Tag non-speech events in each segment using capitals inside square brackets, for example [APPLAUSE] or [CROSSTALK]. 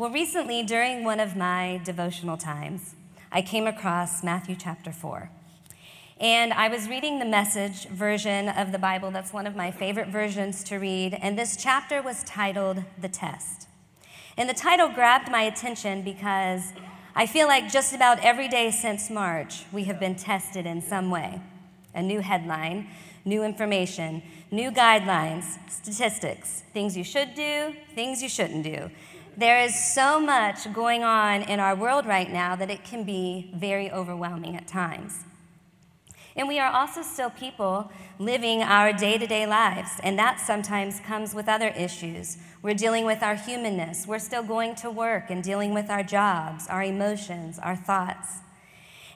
Well, recently, during one of my devotional times, I came across Matthew chapter 4. And I was reading the message version of the Bible. That's one of my favorite versions to read. And this chapter was titled The Test. And the title grabbed my attention because I feel like just about every day since March, we have been tested in some way. A new headline, new information, new guidelines, statistics, things you should do, things you shouldn't do. There is so much going on in our world right now that it can be very overwhelming at times. And we are also still people living our day to day lives, and that sometimes comes with other issues. We're dealing with our humanness. We're still going to work and dealing with our jobs, our emotions, our thoughts.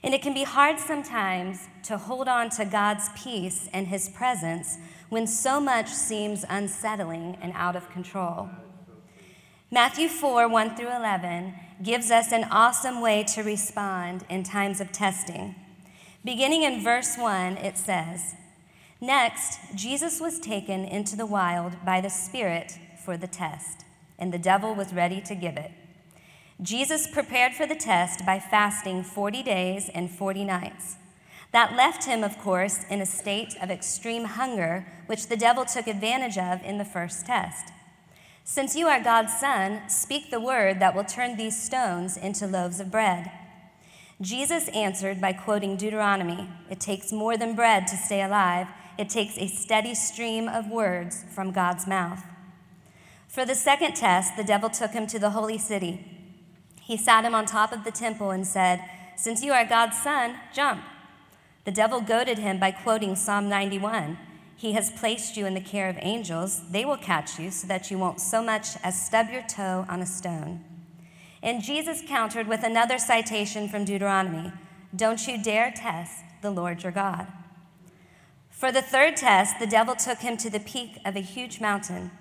And it can be hard sometimes to hold on to God's peace and His presence when so much seems unsettling and out of control. Matthew 4 1 through 11 gives us an awesome way to respond in times of testing. Beginning in verse 1, it says, Next, Jesus was taken into the wild by the Spirit for the test, and the devil was ready to give it. Jesus prepared for the test by fasting 40 days and 40 nights. That left him, of course, in a state of extreme hunger, which the devil took advantage of in the first test. Since you are God's Son, speak the word that will turn these stones into loaves of bread. Jesus answered by quoting Deuteronomy It takes more than bread to stay alive, it takes a steady stream of words from God's mouth. For the second test, the devil took him to the holy city. He sat him on top of the temple and said, Since you are God's son, jump. The devil goaded him by quoting Psalm 91 He has placed you in the care of angels. They will catch you so that you won't so much as stub your toe on a stone. And Jesus countered with another citation from Deuteronomy Don't you dare test the Lord your God. For the third test, the devil took him to the peak of a huge mountain.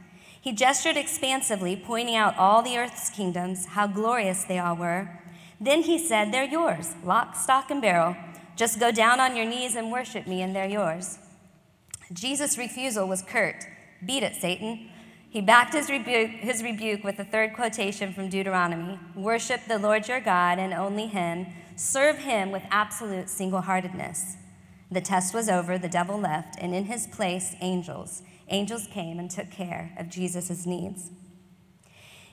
He gestured expansively, pointing out all the earth's kingdoms, how glorious they all were. Then he said, They're yours, lock, stock, and barrel. Just go down on your knees and worship me, and they're yours. Jesus' refusal was curt Beat it, Satan. He backed his rebuke, his rebuke with the third quotation from Deuteronomy Worship the Lord your God and only him, serve him with absolute single heartedness. The test was over, the devil left, and in his place, angels angels came and took care of Jesus' needs.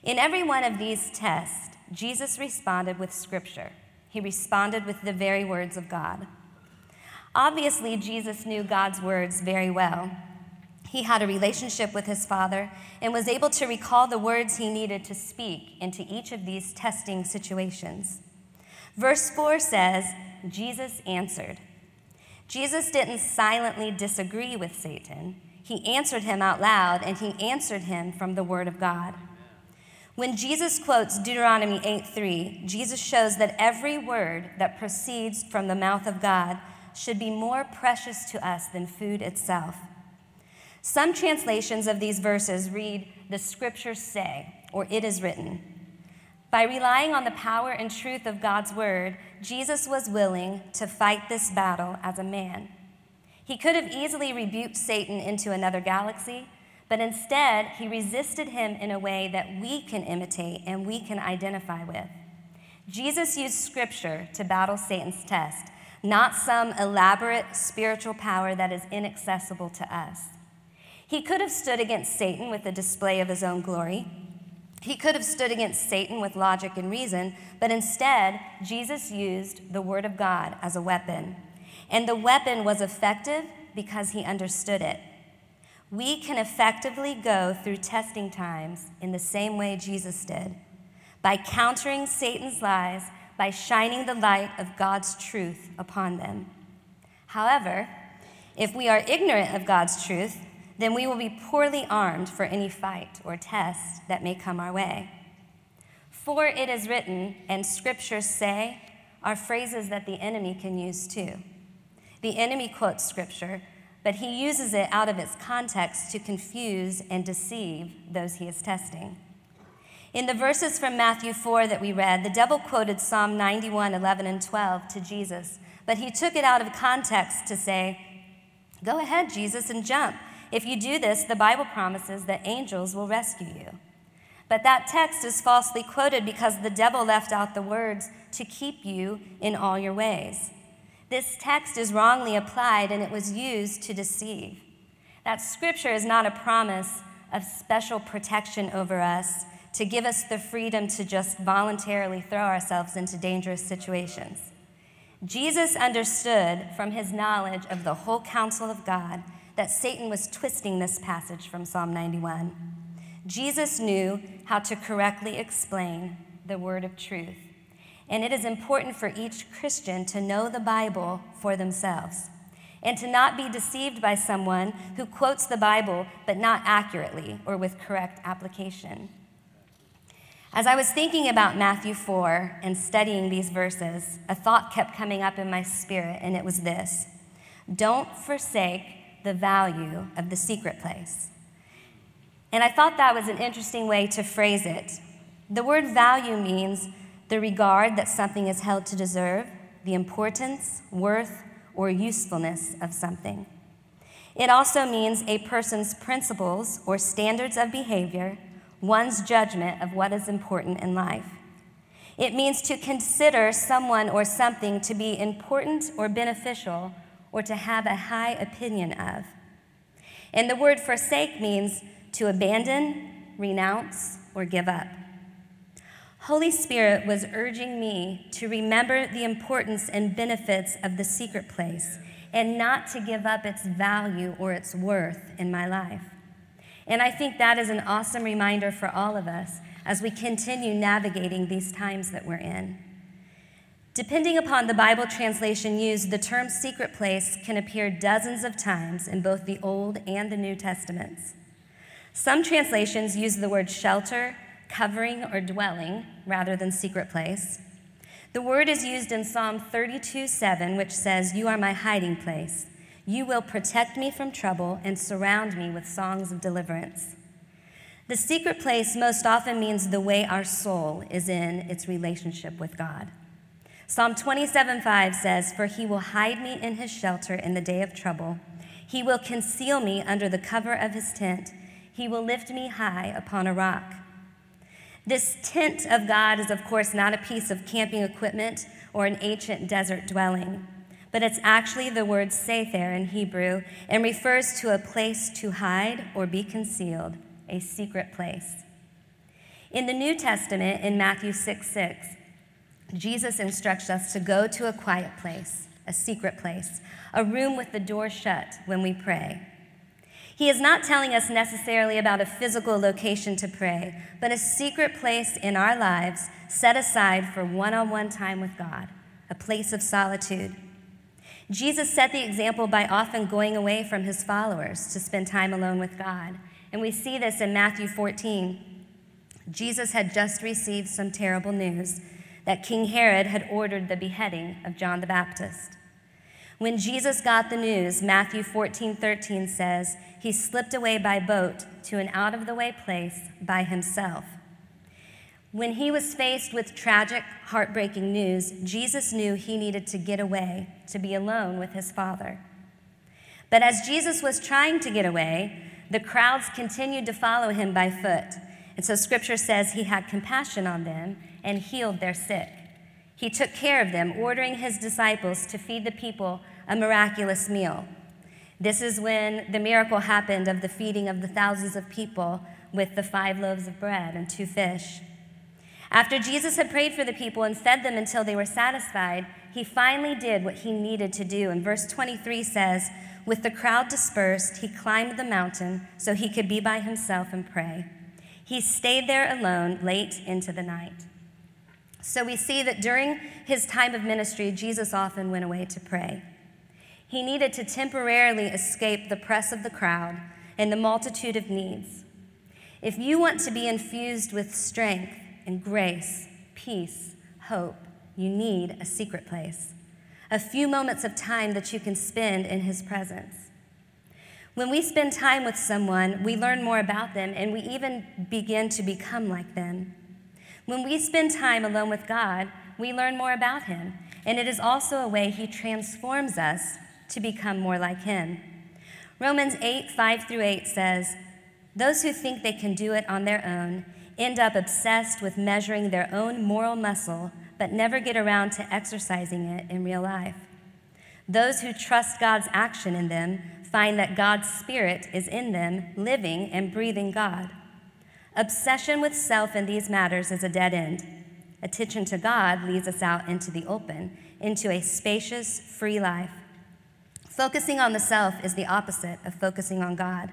In every one of these tests, Jesus responded with scripture. He responded with the very words of God. Obviously, Jesus knew God's words very well. He had a relationship with his Father and was able to recall the words he needed to speak into each of these testing situations. Verse 4 says, Jesus answered. Jesus didn't silently disagree with Satan. He answered him out loud, and he answered him from the Word of God. When Jesus quotes Deuteronomy 8:3, Jesus shows that every word that proceeds from the mouth of God should be more precious to us than food itself. Some translations of these verses read, The scriptures say, or it is written. By relying on the power and truth of God's word, Jesus was willing to fight this battle as a man. He could have easily rebuked Satan into another galaxy, but instead, he resisted him in a way that we can imitate and we can identify with. Jesus used scripture to battle Satan's test, not some elaborate spiritual power that is inaccessible to us. He could have stood against Satan with a display of his own glory. He could have stood against Satan with logic and reason, but instead, Jesus used the Word of God as a weapon. And the weapon was effective because he understood it. We can effectively go through testing times in the same way Jesus did by countering Satan's lies, by shining the light of God's truth upon them. However, if we are ignorant of God's truth, then we will be poorly armed for any fight or test that may come our way. For it is written, and scriptures say, are phrases that the enemy can use too. The enemy quotes scripture, but he uses it out of its context to confuse and deceive those he is testing. In the verses from Matthew 4 that we read, the devil quoted Psalm 91, 11, and 12 to Jesus, but he took it out of context to say, Go ahead, Jesus, and jump. If you do this, the Bible promises that angels will rescue you. But that text is falsely quoted because the devil left out the words to keep you in all your ways. This text is wrongly applied and it was used to deceive. That scripture is not a promise of special protection over us to give us the freedom to just voluntarily throw ourselves into dangerous situations. Jesus understood from his knowledge of the whole counsel of God that Satan was twisting this passage from Psalm 91. Jesus knew how to correctly explain the word of truth. And it is important for each Christian to know the Bible for themselves and to not be deceived by someone who quotes the Bible but not accurately or with correct application. As I was thinking about Matthew 4 and studying these verses, a thought kept coming up in my spirit, and it was this Don't forsake the value of the secret place. And I thought that was an interesting way to phrase it. The word value means the regard that something is held to deserve, the importance, worth, or usefulness of something. It also means a person's principles or standards of behavior, one's judgment of what is important in life. It means to consider someone or something to be important or beneficial or to have a high opinion of. And the word forsake means to abandon, renounce, or give up. Holy Spirit was urging me to remember the importance and benefits of the secret place and not to give up its value or its worth in my life. And I think that is an awesome reminder for all of us as we continue navigating these times that we're in. Depending upon the Bible translation used, the term secret place can appear dozens of times in both the Old and the New Testaments. Some translations use the word shelter, covering, or dwelling rather than secret place. The word is used in Psalm 32 7, which says, You are my hiding place. You will protect me from trouble and surround me with songs of deliverance. The secret place most often means the way our soul is in its relationship with God. Psalm 27:5 says, For he will hide me in his shelter in the day of trouble. He will conceal me under the cover of his tent. He will lift me high upon a rock. This tent of God is, of course, not a piece of camping equipment or an ancient desert dwelling, but it's actually the word sether in Hebrew and refers to a place to hide or be concealed, a secret place. In the New Testament, in Matthew 6 6, Jesus instructs us to go to a quiet place, a secret place, a room with the door shut when we pray. He is not telling us necessarily about a physical location to pray, but a secret place in our lives set aside for one on one time with God, a place of solitude. Jesus set the example by often going away from his followers to spend time alone with God. And we see this in Matthew 14. Jesus had just received some terrible news that King Herod had ordered the beheading of John the Baptist. When Jesus got the news, Matthew 14 13 says, he slipped away by boat to an out of the way place by himself. When he was faced with tragic, heartbreaking news, Jesus knew he needed to get away, to be alone with his Father. But as Jesus was trying to get away, the crowds continued to follow him by foot. And so scripture says he had compassion on them and healed their sick. He took care of them, ordering his disciples to feed the people a miraculous meal. This is when the miracle happened of the feeding of the thousands of people with the five loaves of bread and two fish. After Jesus had prayed for the people and fed them until they were satisfied, he finally did what he needed to do. And verse 23 says, With the crowd dispersed, he climbed the mountain so he could be by himself and pray. He stayed there alone late into the night. So we see that during his time of ministry, Jesus often went away to pray. He needed to temporarily escape the press of the crowd and the multitude of needs. If you want to be infused with strength and grace, peace, hope, you need a secret place, a few moments of time that you can spend in his presence. When we spend time with someone, we learn more about them and we even begin to become like them. When we spend time alone with God, we learn more about Him, and it is also a way He transforms us to become more like Him. Romans 8, 5 through 8 says, Those who think they can do it on their own end up obsessed with measuring their own moral muscle, but never get around to exercising it in real life. Those who trust God's action in them find that God's Spirit is in them, living and breathing God. Obsession with self in these matters is a dead end. Attention to God leads us out into the open, into a spacious, free life. Focusing on the self is the opposite of focusing on God.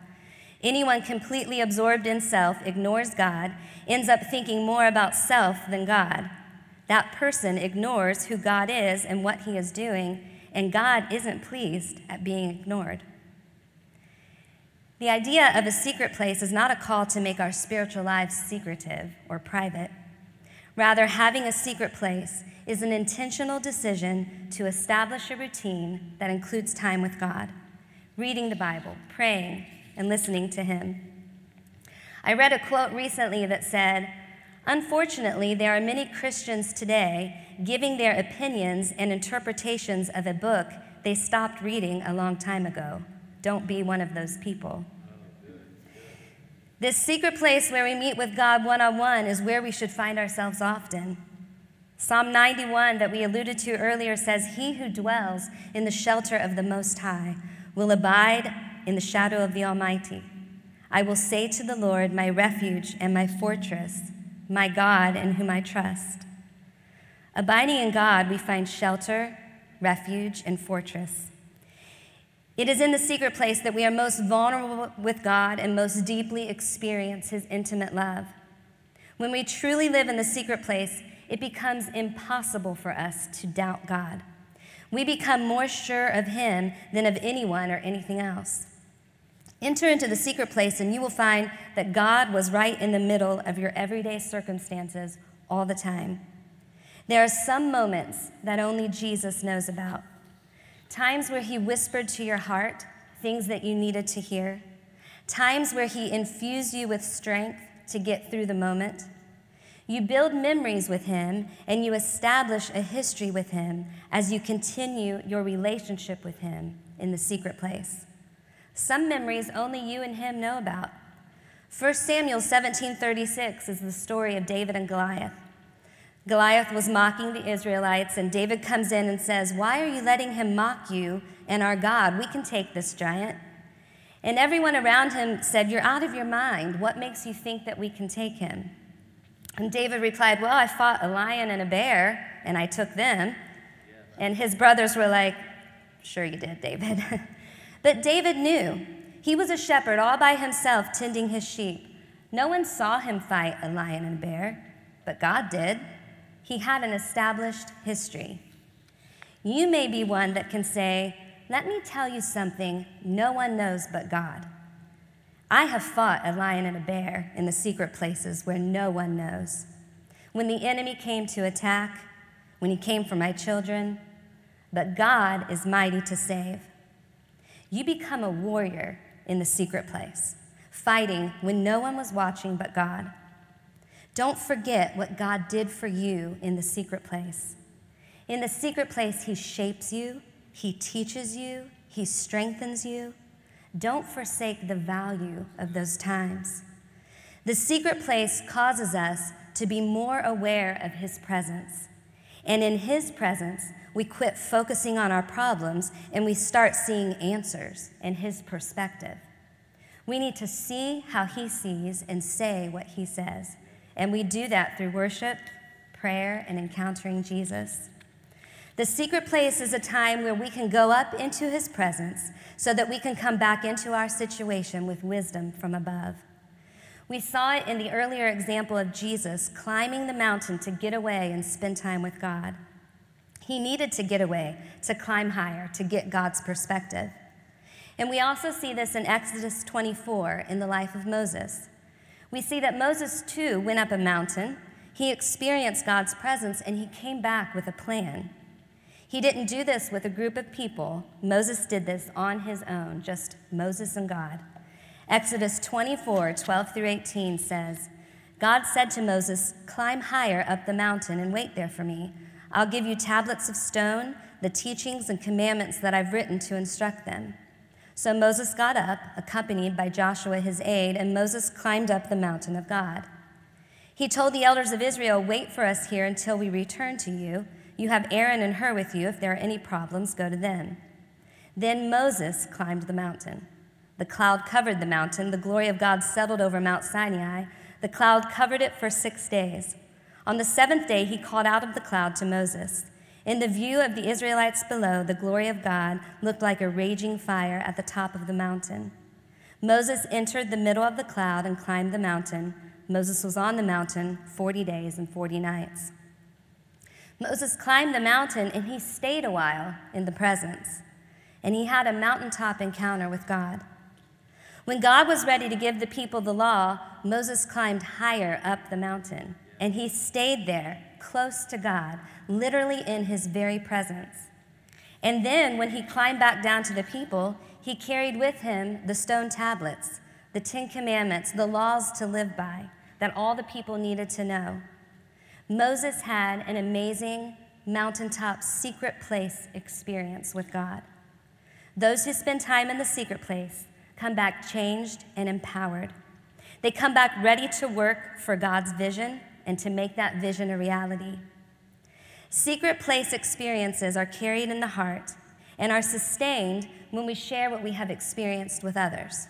Anyone completely absorbed in self ignores God, ends up thinking more about self than God. That person ignores who God is and what he is doing, and God isn't pleased at being ignored. The idea of a secret place is not a call to make our spiritual lives secretive or private. Rather, having a secret place is an intentional decision to establish a routine that includes time with God, reading the Bible, praying, and listening to Him. I read a quote recently that said, Unfortunately, there are many Christians today giving their opinions and interpretations of a book they stopped reading a long time ago. Don't be one of those people. This secret place where we meet with God one on one is where we should find ourselves often. Psalm 91, that we alluded to earlier, says, He who dwells in the shelter of the Most High will abide in the shadow of the Almighty. I will say to the Lord, my refuge and my fortress, my God in whom I trust. Abiding in God, we find shelter, refuge, and fortress. It is in the secret place that we are most vulnerable with God and most deeply experience His intimate love. When we truly live in the secret place, it becomes impossible for us to doubt God. We become more sure of Him than of anyone or anything else. Enter into the secret place, and you will find that God was right in the middle of your everyday circumstances all the time. There are some moments that only Jesus knows about times where He whispered to your heart things that you needed to hear, times where He infused you with strength to get through the moment. You build memories with Him and you establish a history with Him as you continue your relationship with Him in the secret place. Some memories only you and Him know about. 1 Samuel 17:36 is the story of David and Goliath. Goliath was mocking the Israelites, and David comes in and says, Why are you letting him mock you and our God? We can take this giant. And everyone around him said, You're out of your mind. What makes you think that we can take him? And David replied, Well, I fought a lion and a bear, and I took them. And his brothers were like, Sure, you did, David. [LAUGHS] but David knew. He was a shepherd all by himself tending his sheep. No one saw him fight a lion and a bear, but God did. He had an established history. You may be one that can say, Let me tell you something no one knows but God. I have fought a lion and a bear in the secret places where no one knows. When the enemy came to attack, when he came for my children, but God is mighty to save. You become a warrior in the secret place, fighting when no one was watching but God. Don't forget what God did for you in the secret place. In the secret place, He shapes you, He teaches you, He strengthens you. Don't forsake the value of those times. The secret place causes us to be more aware of His presence. And in His presence, we quit focusing on our problems and we start seeing answers in His perspective. We need to see how He sees and say what He says. And we do that through worship, prayer, and encountering Jesus. The secret place is a time where we can go up into his presence so that we can come back into our situation with wisdom from above. We saw it in the earlier example of Jesus climbing the mountain to get away and spend time with God. He needed to get away, to climb higher, to get God's perspective. And we also see this in Exodus 24 in the life of Moses. We see that Moses too went up a mountain. He experienced God's presence and he came back with a plan. He didn't do this with a group of people. Moses did this on his own, just Moses and God. Exodus 24, 12 through 18 says, God said to Moses, Climb higher up the mountain and wait there for me. I'll give you tablets of stone, the teachings and commandments that I've written to instruct them. So Moses got up, accompanied by Joshua his aide, and Moses climbed up the mountain of God. He told the elders of Israel, Wait for us here until we return to you. You have Aaron and Hur with you. If there are any problems, go to them. Then Moses climbed the mountain. The cloud covered the mountain. The glory of God settled over Mount Sinai. The cloud covered it for six days. On the seventh day, he called out of the cloud to Moses. In the view of the Israelites below, the glory of God looked like a raging fire at the top of the mountain. Moses entered the middle of the cloud and climbed the mountain. Moses was on the mountain 40 days and 40 nights. Moses climbed the mountain and he stayed a while in the presence, and he had a mountaintop encounter with God. When God was ready to give the people the law, Moses climbed higher up the mountain, and he stayed there, close to God, literally in his very presence. And then, when he climbed back down to the people, he carried with him the stone tablets, the Ten Commandments, the laws to live by that all the people needed to know. Moses had an amazing mountaintop secret place experience with God. Those who spend time in the secret place come back changed and empowered. They come back ready to work for God's vision and to make that vision a reality. Secret place experiences are carried in the heart and are sustained when we share what we have experienced with others.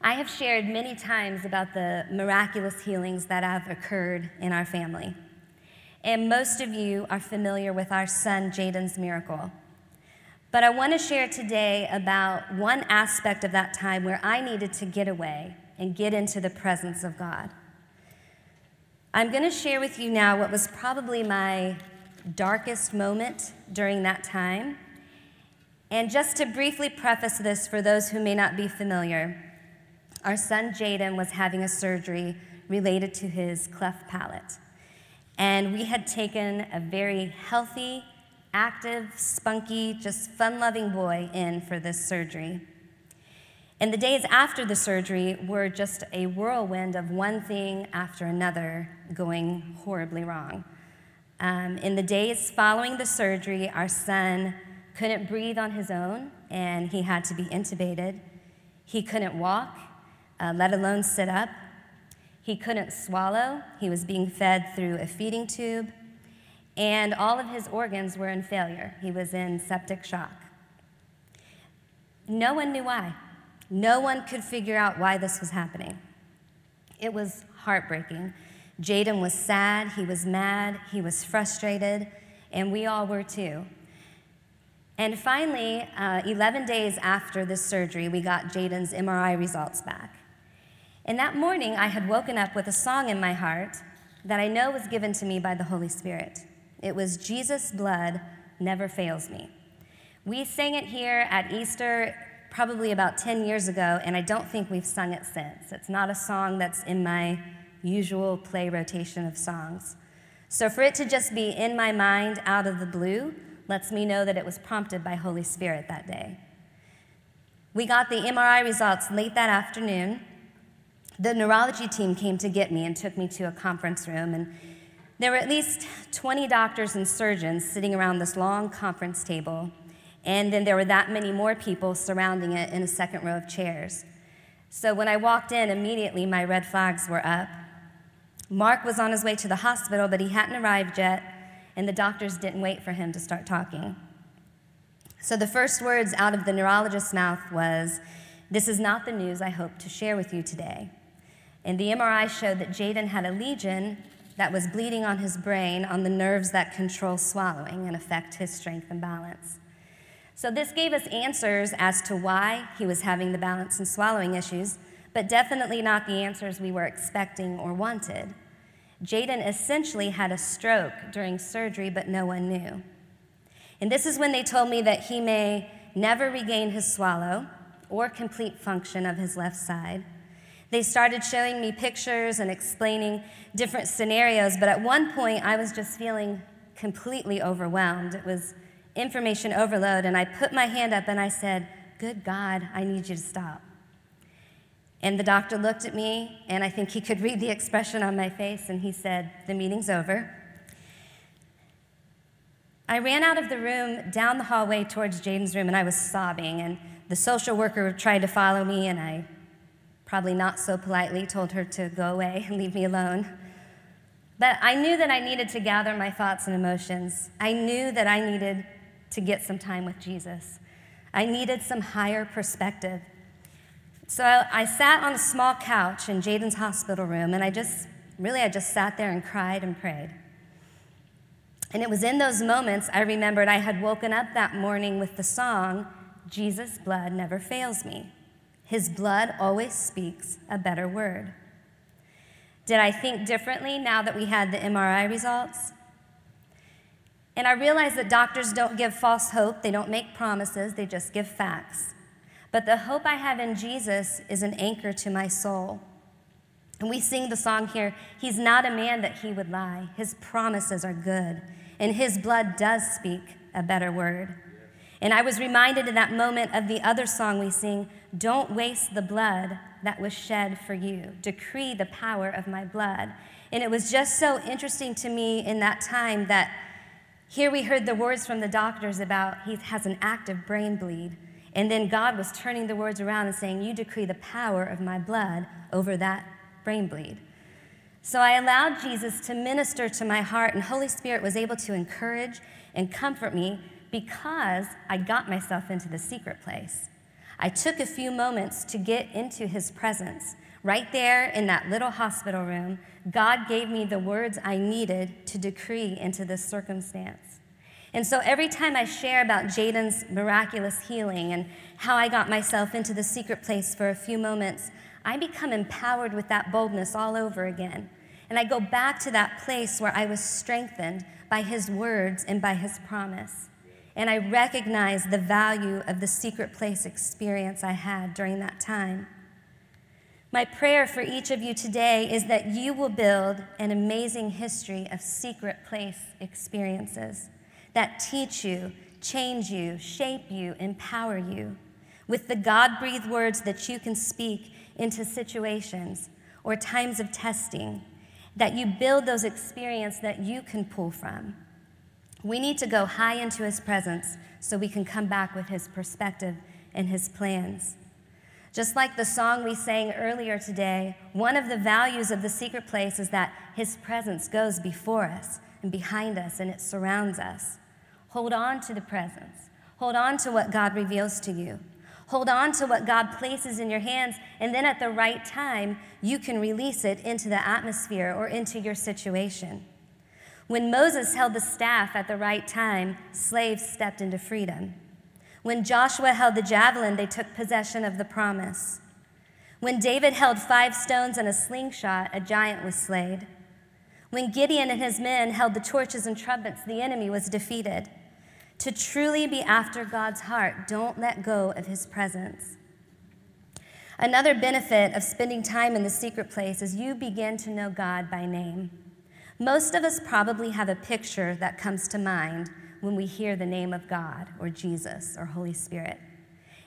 I have shared many times about the miraculous healings that have occurred in our family. And most of you are familiar with our son Jaden's miracle. But I want to share today about one aspect of that time where I needed to get away and get into the presence of God. I'm going to share with you now what was probably my darkest moment during that time. And just to briefly preface this for those who may not be familiar, our son Jaden was having a surgery related to his cleft palate. And we had taken a very healthy, active, spunky, just fun loving boy in for this surgery. And the days after the surgery were just a whirlwind of one thing after another going horribly wrong. Um, in the days following the surgery, our son couldn't breathe on his own and he had to be intubated. He couldn't walk, uh, let alone sit up. He couldn't swallow. He was being fed through a feeding tube. And all of his organs were in failure. He was in septic shock. No one knew why. No one could figure out why this was happening. It was heartbreaking. Jaden was sad, he was mad, he was frustrated, and we all were too. And finally, uh, 11 days after this surgery, we got Jaden's MRI results back. And that morning, I had woken up with a song in my heart that I know was given to me by the Holy Spirit. It was Jesus' blood never fails me. We sang it here at Easter probably about 10 years ago, and I don't think we've sung it since. It's not a song that's in my usual play rotation of songs. So for it to just be in my mind out of the blue lets me know that it was prompted by Holy Spirit that day. We got the MRI results late that afternoon, the neurology team came to get me and took me to a conference room. And there were at least 20 doctors and surgeons sitting around this long conference table. And then there were that many more people surrounding it in a second row of chairs. So when I walked in, immediately my red flags were up. Mark was on his way to the hospital, but he hadn't arrived yet, and the doctors didn't wait for him to start talking. So the first words out of the neurologist's mouth was, This is not the news I hope to share with you today. And the MRI showed that Jaden had a lesion that was bleeding on his brain on the nerves that control swallowing and affect his strength and balance. So, this gave us answers as to why he was having the balance and swallowing issues, but definitely not the answers we were expecting or wanted. Jaden essentially had a stroke during surgery, but no one knew. And this is when they told me that he may never regain his swallow or complete function of his left side they started showing me pictures and explaining different scenarios, but at one point I was just feeling completely overwhelmed. It was information overload, and I put my hand up and I said, Good God, I need you to stop. And the doctor looked at me, and I think he could read the expression on my face, and he said, The meeting's over. I ran out of the room down the hallway towards Jaden's room, and I was sobbing, and the social worker tried to follow me, and I probably not so politely, told her to go away and leave me alone. But I knew that I needed to gather my thoughts and emotions. I knew that I needed to get some time with Jesus. I needed some higher perspective. So I sat on a small couch in Jaden's hospital room, and I just, really, I just sat there and cried and prayed. And it was in those moments I remembered I had woken up that morning with the song, Jesus' blood never fails me. His blood always speaks a better word. Did I think differently now that we had the MRI results? And I realized that doctors don't give false hope, they don't make promises, they just give facts. But the hope I have in Jesus is an anchor to my soul. And we sing the song here He's not a man that he would lie, His promises are good, and His blood does speak a better word. And I was reminded in that moment of the other song we sing Don't waste the blood that was shed for you. Decree the power of my blood. And it was just so interesting to me in that time that here we heard the words from the doctors about he has an active brain bleed. And then God was turning the words around and saying, You decree the power of my blood over that brain bleed. So I allowed Jesus to minister to my heart, and Holy Spirit was able to encourage and comfort me because I got myself into the secret place. I took a few moments to get into his presence. Right there in that little hospital room, God gave me the words I needed to decree into this circumstance. And so every time I share about Jaden's miraculous healing and how I got myself into the secret place for a few moments, I become empowered with that boldness all over again. And I go back to that place where I was strengthened by his words and by his promise. And I recognize the value of the secret place experience I had during that time. My prayer for each of you today is that you will build an amazing history of secret place experiences that teach you, change you, shape you, empower you with the God breathed words that you can speak into situations or times of testing, that you build those experiences that you can pull from. We need to go high into his presence so we can come back with his perspective and his plans. Just like the song we sang earlier today, one of the values of the secret place is that his presence goes before us and behind us and it surrounds us. Hold on to the presence. Hold on to what God reveals to you. Hold on to what God places in your hands, and then at the right time, you can release it into the atmosphere or into your situation. When Moses held the staff at the right time, slaves stepped into freedom. When Joshua held the javelin, they took possession of the promise. When David held five stones and a slingshot, a giant was slain. When Gideon and his men held the torches and trumpets, the enemy was defeated. To truly be after God's heart, don't let go of his presence. Another benefit of spending time in the secret place is you begin to know God by name. Most of us probably have a picture that comes to mind when we hear the name of God or Jesus or Holy Spirit.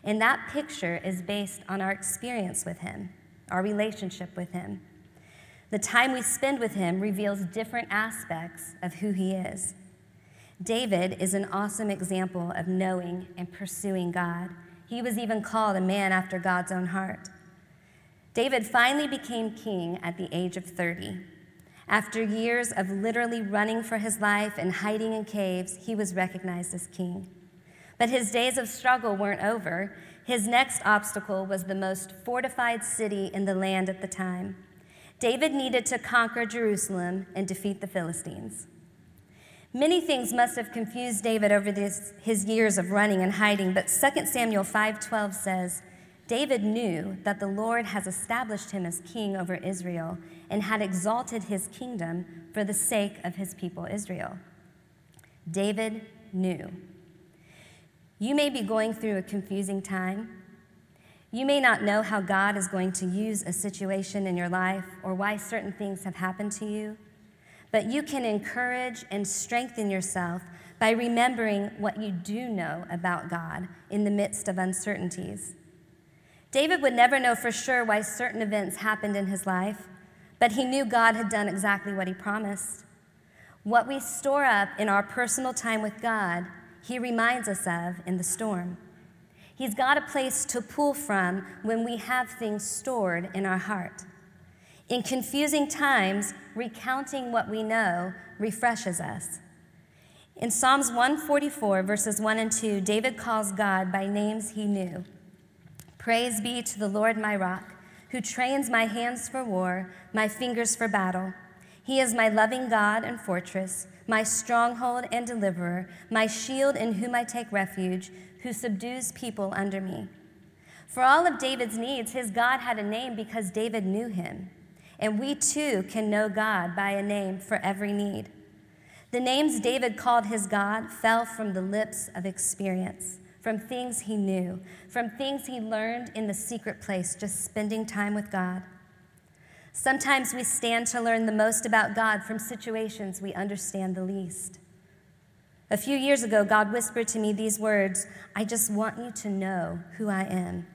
And that picture is based on our experience with Him, our relationship with Him. The time we spend with Him reveals different aspects of who He is. David is an awesome example of knowing and pursuing God. He was even called a man after God's own heart. David finally became king at the age of 30. After years of literally running for his life and hiding in caves, he was recognized as king. But his days of struggle weren't over. His next obstacle was the most fortified city in the land at the time. David needed to conquer Jerusalem and defeat the Philistines. Many things must have confused David over this, his years of running and hiding, but 2 Samuel 5:12 says, David knew that the Lord has established him as king over Israel and had exalted his kingdom for the sake of his people Israel. David knew. You may be going through a confusing time. You may not know how God is going to use a situation in your life or why certain things have happened to you, but you can encourage and strengthen yourself by remembering what you do know about God in the midst of uncertainties. David would never know for sure why certain events happened in his life, but he knew God had done exactly what he promised. What we store up in our personal time with God, he reminds us of in the storm. He's got a place to pull from when we have things stored in our heart. In confusing times, recounting what we know refreshes us. In Psalms 144, verses 1 and 2, David calls God by names he knew. Praise be to the Lord my rock, who trains my hands for war, my fingers for battle. He is my loving God and fortress, my stronghold and deliverer, my shield in whom I take refuge, who subdues people under me. For all of David's needs, his God had a name because David knew him. And we too can know God by a name for every need. The names David called his God fell from the lips of experience, from things he knew, from things he learned in the secret place, just spending time with God. Sometimes we stand to learn the most about God from situations we understand the least. A few years ago, God whispered to me these words I just want you to know who I am.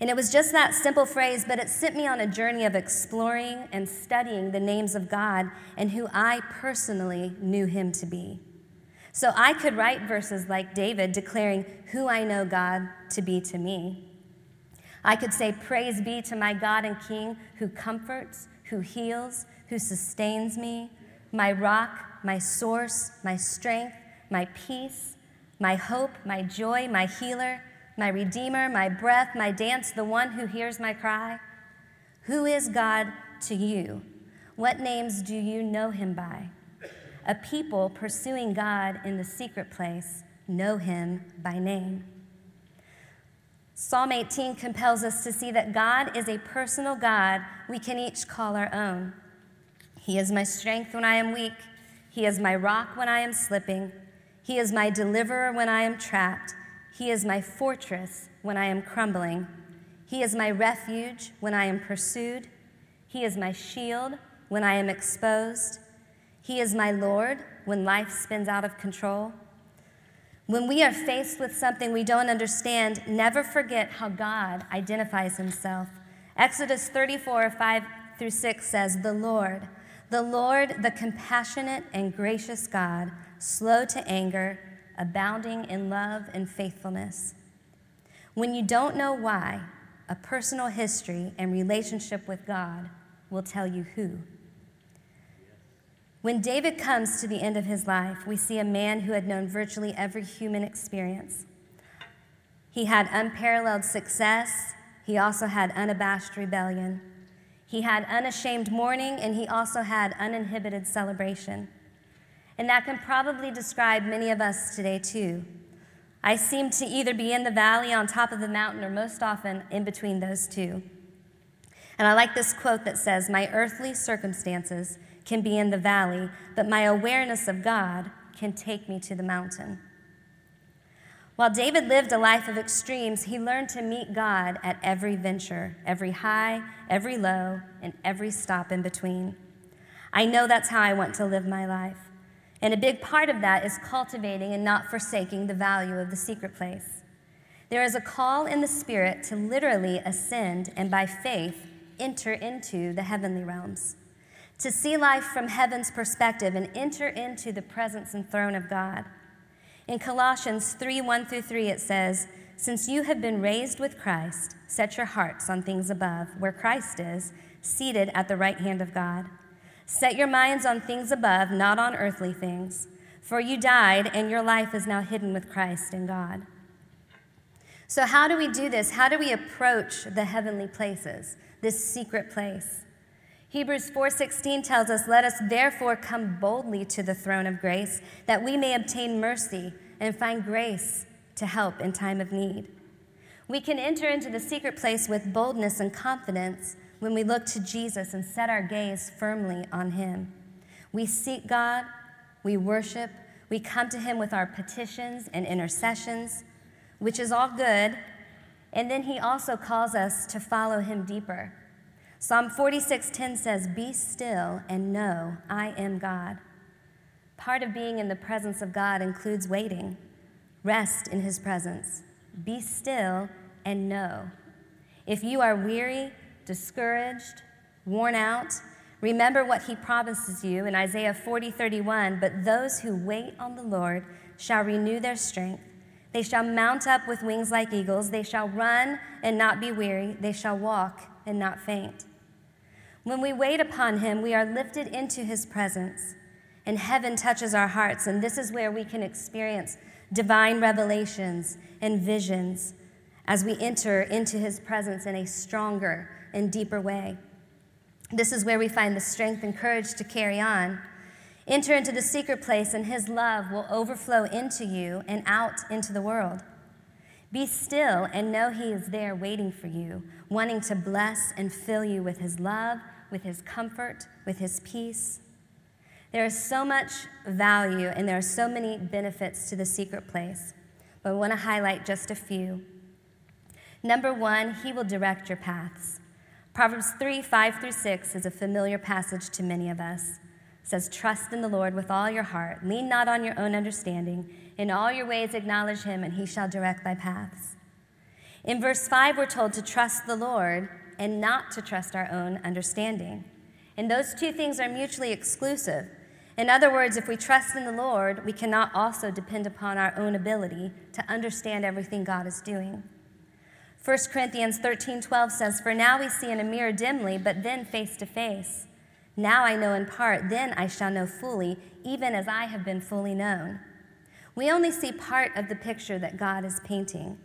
And it was just that simple phrase, but it sent me on a journey of exploring and studying the names of God and who I personally knew him to be. So I could write verses like David declaring who I know God to be to me. I could say, Praise be to my God and King who comforts, who heals, who sustains me, my rock, my source, my strength, my peace, my hope, my joy, my healer my Redeemer, my breath, my dance, the one who hears my cry? Who is God to you? What names do you know him by? A people pursuing God in the secret place know him by name. Psalm 18 compels us to see that God is a personal God we can each call our own. He is my strength when I am weak. He is my rock when I am slipping. He is my deliverer when I am trapped. He is my fortress when I am crumbling. He is my refuge when I am pursued. He is my shield when I am exposed. He is my Lord when life spins out of control. When we are faced with something we don't understand, never forget how God identifies himself. Exodus 34, 5 through 6 says, The Lord, the Lord, the compassionate and gracious God, slow to anger abounding in love and faithfulness. When you don't know why, a personal history and relationship with God will tell you who. When David comes to the end of his life, we see a man who had known virtually every human experience. He had unparalleled success, he also had unabashed rebellion. He had unashamed mourning, and he also had uninhibited celebration. And that can probably describe many of us today, too. I seem to either be in the valley, on top of the mountain, or most often in between those two. And I like this quote that says, My earthly circumstances can be in the valley, but my awareness of God can take me to the mountain. While David lived a life of extremes, he learned to meet God at every venture, every high, every low, and every stop in between. I know that's how I want to live my life. And a big part of that is cultivating and not forsaking the value of the secret place. There is a call in the Spirit to literally ascend and by faith enter into the heavenly realms, to see life from heaven's perspective and enter into the presence and throne of God. In Colossians 3 1 through 3, it says, Since you have been raised with Christ, set your hearts on things above, where Christ is, seated at the right hand of God. Set your minds on things above, not on earthly things. For you died, and your life is now hidden with Christ in God. So, how do we do this? How do we approach the heavenly places, this secret place? Hebrews 4:16 tells us, "Let us therefore come boldly to the throne of grace, that we may obtain mercy and find grace to help in time of need." We can enter into the secret place with boldness and confidence when we look to Jesus and set our gaze firmly on Him. We seek God, we worship, we come to Him with our petitions and intercessions, which is all good. And then He also calls us to follow Him deeper. Psalm 46:10 says, "Be still and know I am God." Part of being in the presence of God includes waiting. Rest in His presence. Be still and know. If you are weary, discouraged, worn out, remember what he promises you in Isaiah 40:31, But those who wait on the Lord shall renew their strength. They shall mount up with wings like eagles. They shall run and not be weary. They shall walk and not faint. When we wait upon him, we are lifted into his presence, and heaven touches our hearts. And this is where we can experience divine revelations and visions as we enter into his presence in a stronger and deeper way. This is where we find the strength and courage to carry on. Enter into the secret place, and his love will overflow into you and out into the world. Be still and know he is there waiting for you, wanting to bless and fill you with his love, with his comfort, with his peace. There is so much value and there are so many benefits to the secret place, but I want to highlight just a few. Number one, he will direct your paths. Proverbs 3 5 through 6 is a familiar passage to many of us. It says, Trust in the Lord with all your heart, lean not on your own understanding. In all your ways acknowledge him, and he shall direct thy paths. In verse 5, we're told to trust the Lord and not to trust our own understanding. And those two things are mutually exclusive. In other words, if we trust in the Lord, we cannot also depend upon our own ability to understand everything God is doing. 1 Corinthians 13 12 says, For now we see in a mirror dimly, but then face to face. Now I know in part, then I shall know fully, even as I have been fully known. We only see part of the picture that God is painting.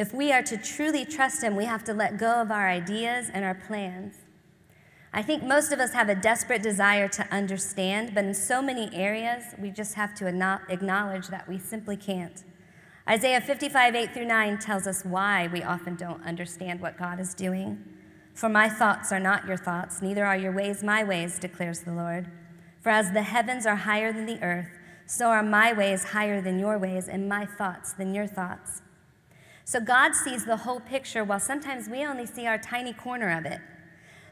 If we are to truly trust Him, we have to let go of our ideas and our plans. I think most of us have a desperate desire to understand, but in so many areas, we just have to acknowledge that we simply can't. Isaiah 55, 8 through 9 tells us why we often don't understand what God is doing. For my thoughts are not your thoughts, neither are your ways my ways, declares the Lord. For as the heavens are higher than the earth, so are my ways higher than your ways, and my thoughts than your thoughts. So God sees the whole picture, while sometimes we only see our tiny corner of it.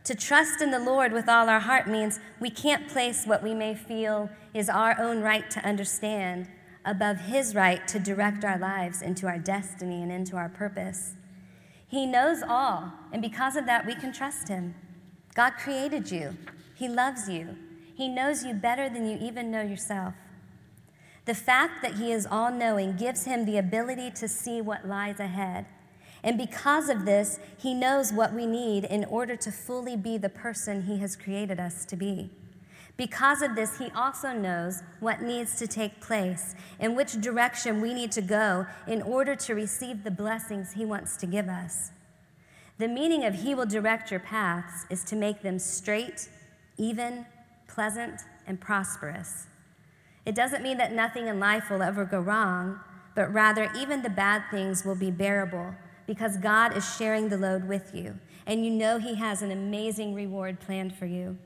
To trust in the Lord with all our heart means we can't place what we may feel is our own right to understand above His right to direct our lives into our destiny and into our purpose. He knows all, and because of that, we can trust Him. God created you, He loves you, He knows you better than you even know yourself. The fact that He is all knowing gives Him the ability to see what lies ahead. And because of this, He knows what we need in order to fully be the person He has created us to be. Because of this, he also knows what needs to take place and which direction we need to go in order to receive the blessings he wants to give us. The meaning of he will direct your paths is to make them straight, even, pleasant, and prosperous. It doesn't mean that nothing in life will ever go wrong, but rather, even the bad things will be bearable because God is sharing the load with you, and you know He has an amazing reward planned for you.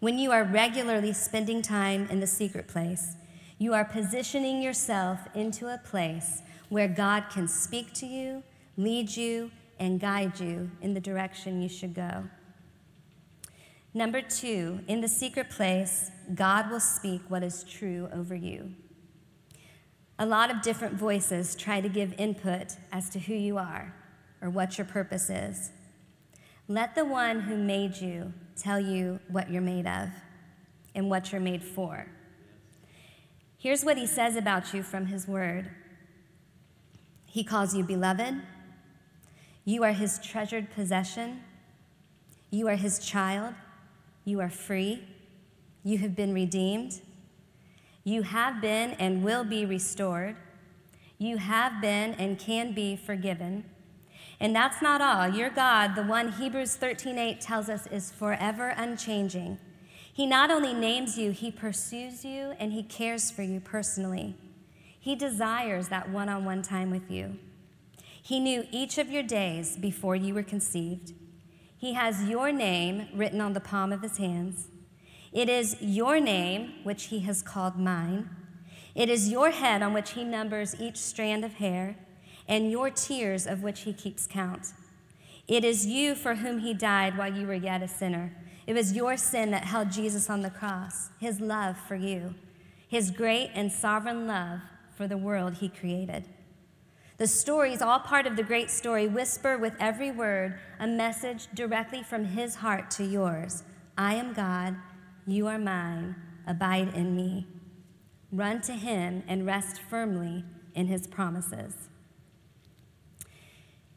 When you are regularly spending time in the secret place, you are positioning yourself into a place where God can speak to you, lead you, and guide you in the direction you should go. Number two, in the secret place, God will speak what is true over you. A lot of different voices try to give input as to who you are or what your purpose is. Let the one who made you tell you what you're made of and what you're made for. Here's what he says about you from his word He calls you beloved, you are his treasured possession, you are his child, you are free, you have been redeemed, you have been and will be restored, you have been and can be forgiven. And that's not all. Your God, the one Hebrews 13:8 tells us is forever unchanging. He not only names you, he pursues you and he cares for you personally. He desires that one-on-one time with you. He knew each of your days before you were conceived. He has your name written on the palm of his hands. It is your name which he has called mine. It is your head on which he numbers each strand of hair and your tears of which he keeps count. It is you for whom he died while you were yet a sinner. It was your sin that held Jesus on the cross, his love for you, his great and sovereign love for the world he created. The stories, all part of the great story, whisper with every word a message directly from his heart to yours I am God, you are mine, abide in me. Run to him and rest firmly in his promises.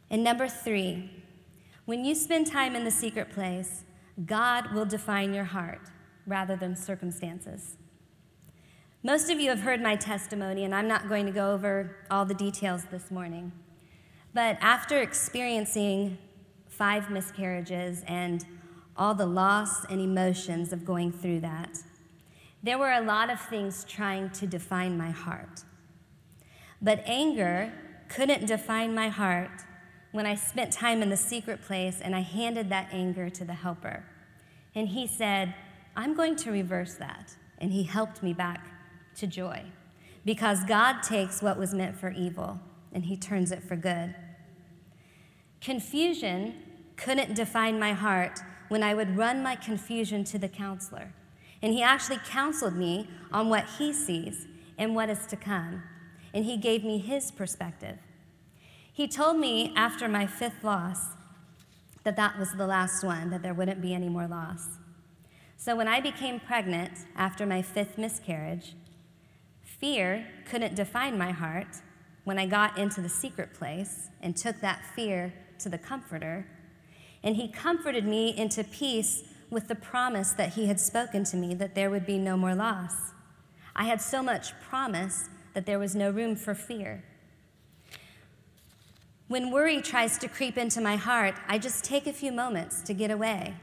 And number three, when you spend time in the secret place, God will define your heart rather than circumstances. Most of you have heard my testimony, and I'm not going to go over all the details this morning. But after experiencing five miscarriages and all the loss and emotions of going through that, there were a lot of things trying to define my heart. But anger couldn't define my heart when I spent time in the secret place and I handed that anger to the helper. And he said, I'm going to reverse that. And he helped me back to joy because God takes what was meant for evil and he turns it for good. Confusion couldn't define my heart when I would run my confusion to the counselor. And he actually counseled me on what he sees and what is to come. And he gave me his perspective. He told me after my fifth loss that that was the last one, that there wouldn't be any more loss. So when I became pregnant after my fifth miscarriage, fear couldn't define my heart when I got into the secret place and took that fear to the comforter and he comforted me into peace with the promise that he had spoken to me that there would be no more loss. I had so much promise that there was no room for fear. When worry tries to creep into my heart, I just take a few moments to get away.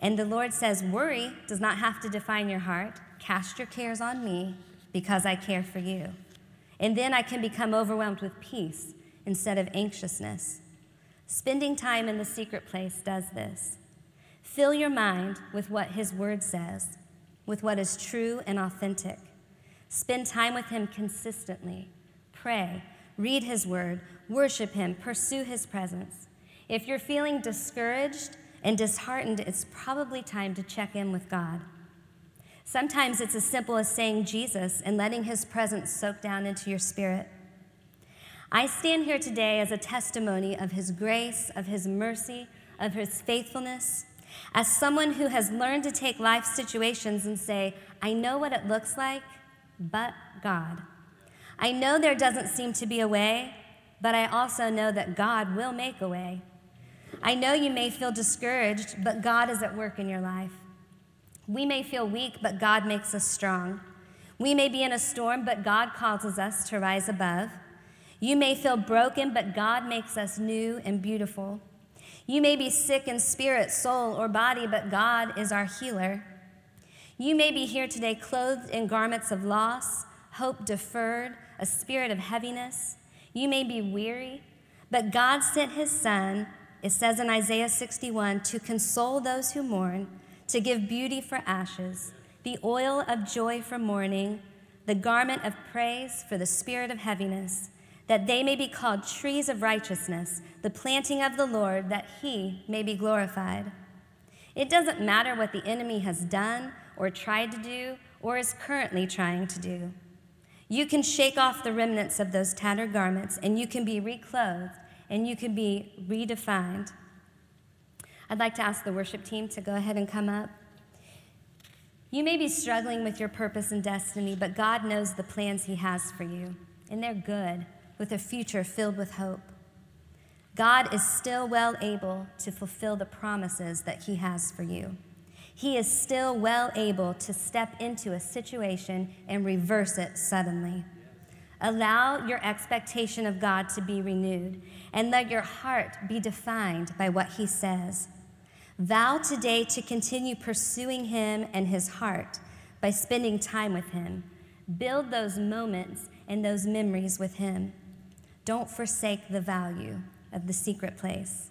And the Lord says, Worry does not have to define your heart. Cast your cares on me because I care for you. And then I can become overwhelmed with peace instead of anxiousness. Spending time in the secret place does this. Fill your mind with what His Word says, with what is true and authentic. Spend time with Him consistently. Pray, read His Word, worship Him, pursue His presence. If you're feeling discouraged and disheartened, it's probably time to check in with God. Sometimes it's as simple as saying Jesus and letting His presence soak down into your spirit. I stand here today as a testimony of His grace, of His mercy, of His faithfulness, as someone who has learned to take life situations and say, I know what it looks like, but God. I know there doesn't seem to be a way, but I also know that God will make a way. I know you may feel discouraged, but God is at work in your life. We may feel weak, but God makes us strong. We may be in a storm, but God causes us to rise above. You may feel broken, but God makes us new and beautiful. You may be sick in spirit, soul, or body, but God is our healer. You may be here today clothed in garments of loss, hope deferred, a spirit of heaviness. You may be weary, but God sent his Son, it says in Isaiah 61, to console those who mourn, to give beauty for ashes, the oil of joy for mourning, the garment of praise for the spirit of heaviness that they may be called trees of righteousness, the planting of the Lord, that he may be glorified. It doesn't matter what the enemy has done or tried to do or is currently trying to do. You can shake off the remnants of those tattered garments and you can be reclothed and you can be redefined. I'd like to ask the worship team to go ahead and come up. You may be struggling with your purpose and destiny, but God knows the plans He has for you, and they're good with a future filled with hope. God is still well able to fulfill the promises that He has for you. He is still well able to step into a situation and reverse it suddenly. Allow your expectation of God to be renewed and let your heart be defined by what He says. Vow today to continue pursuing Him and His heart by spending time with Him. Build those moments and those memories with Him. Don't forsake the value of the secret place.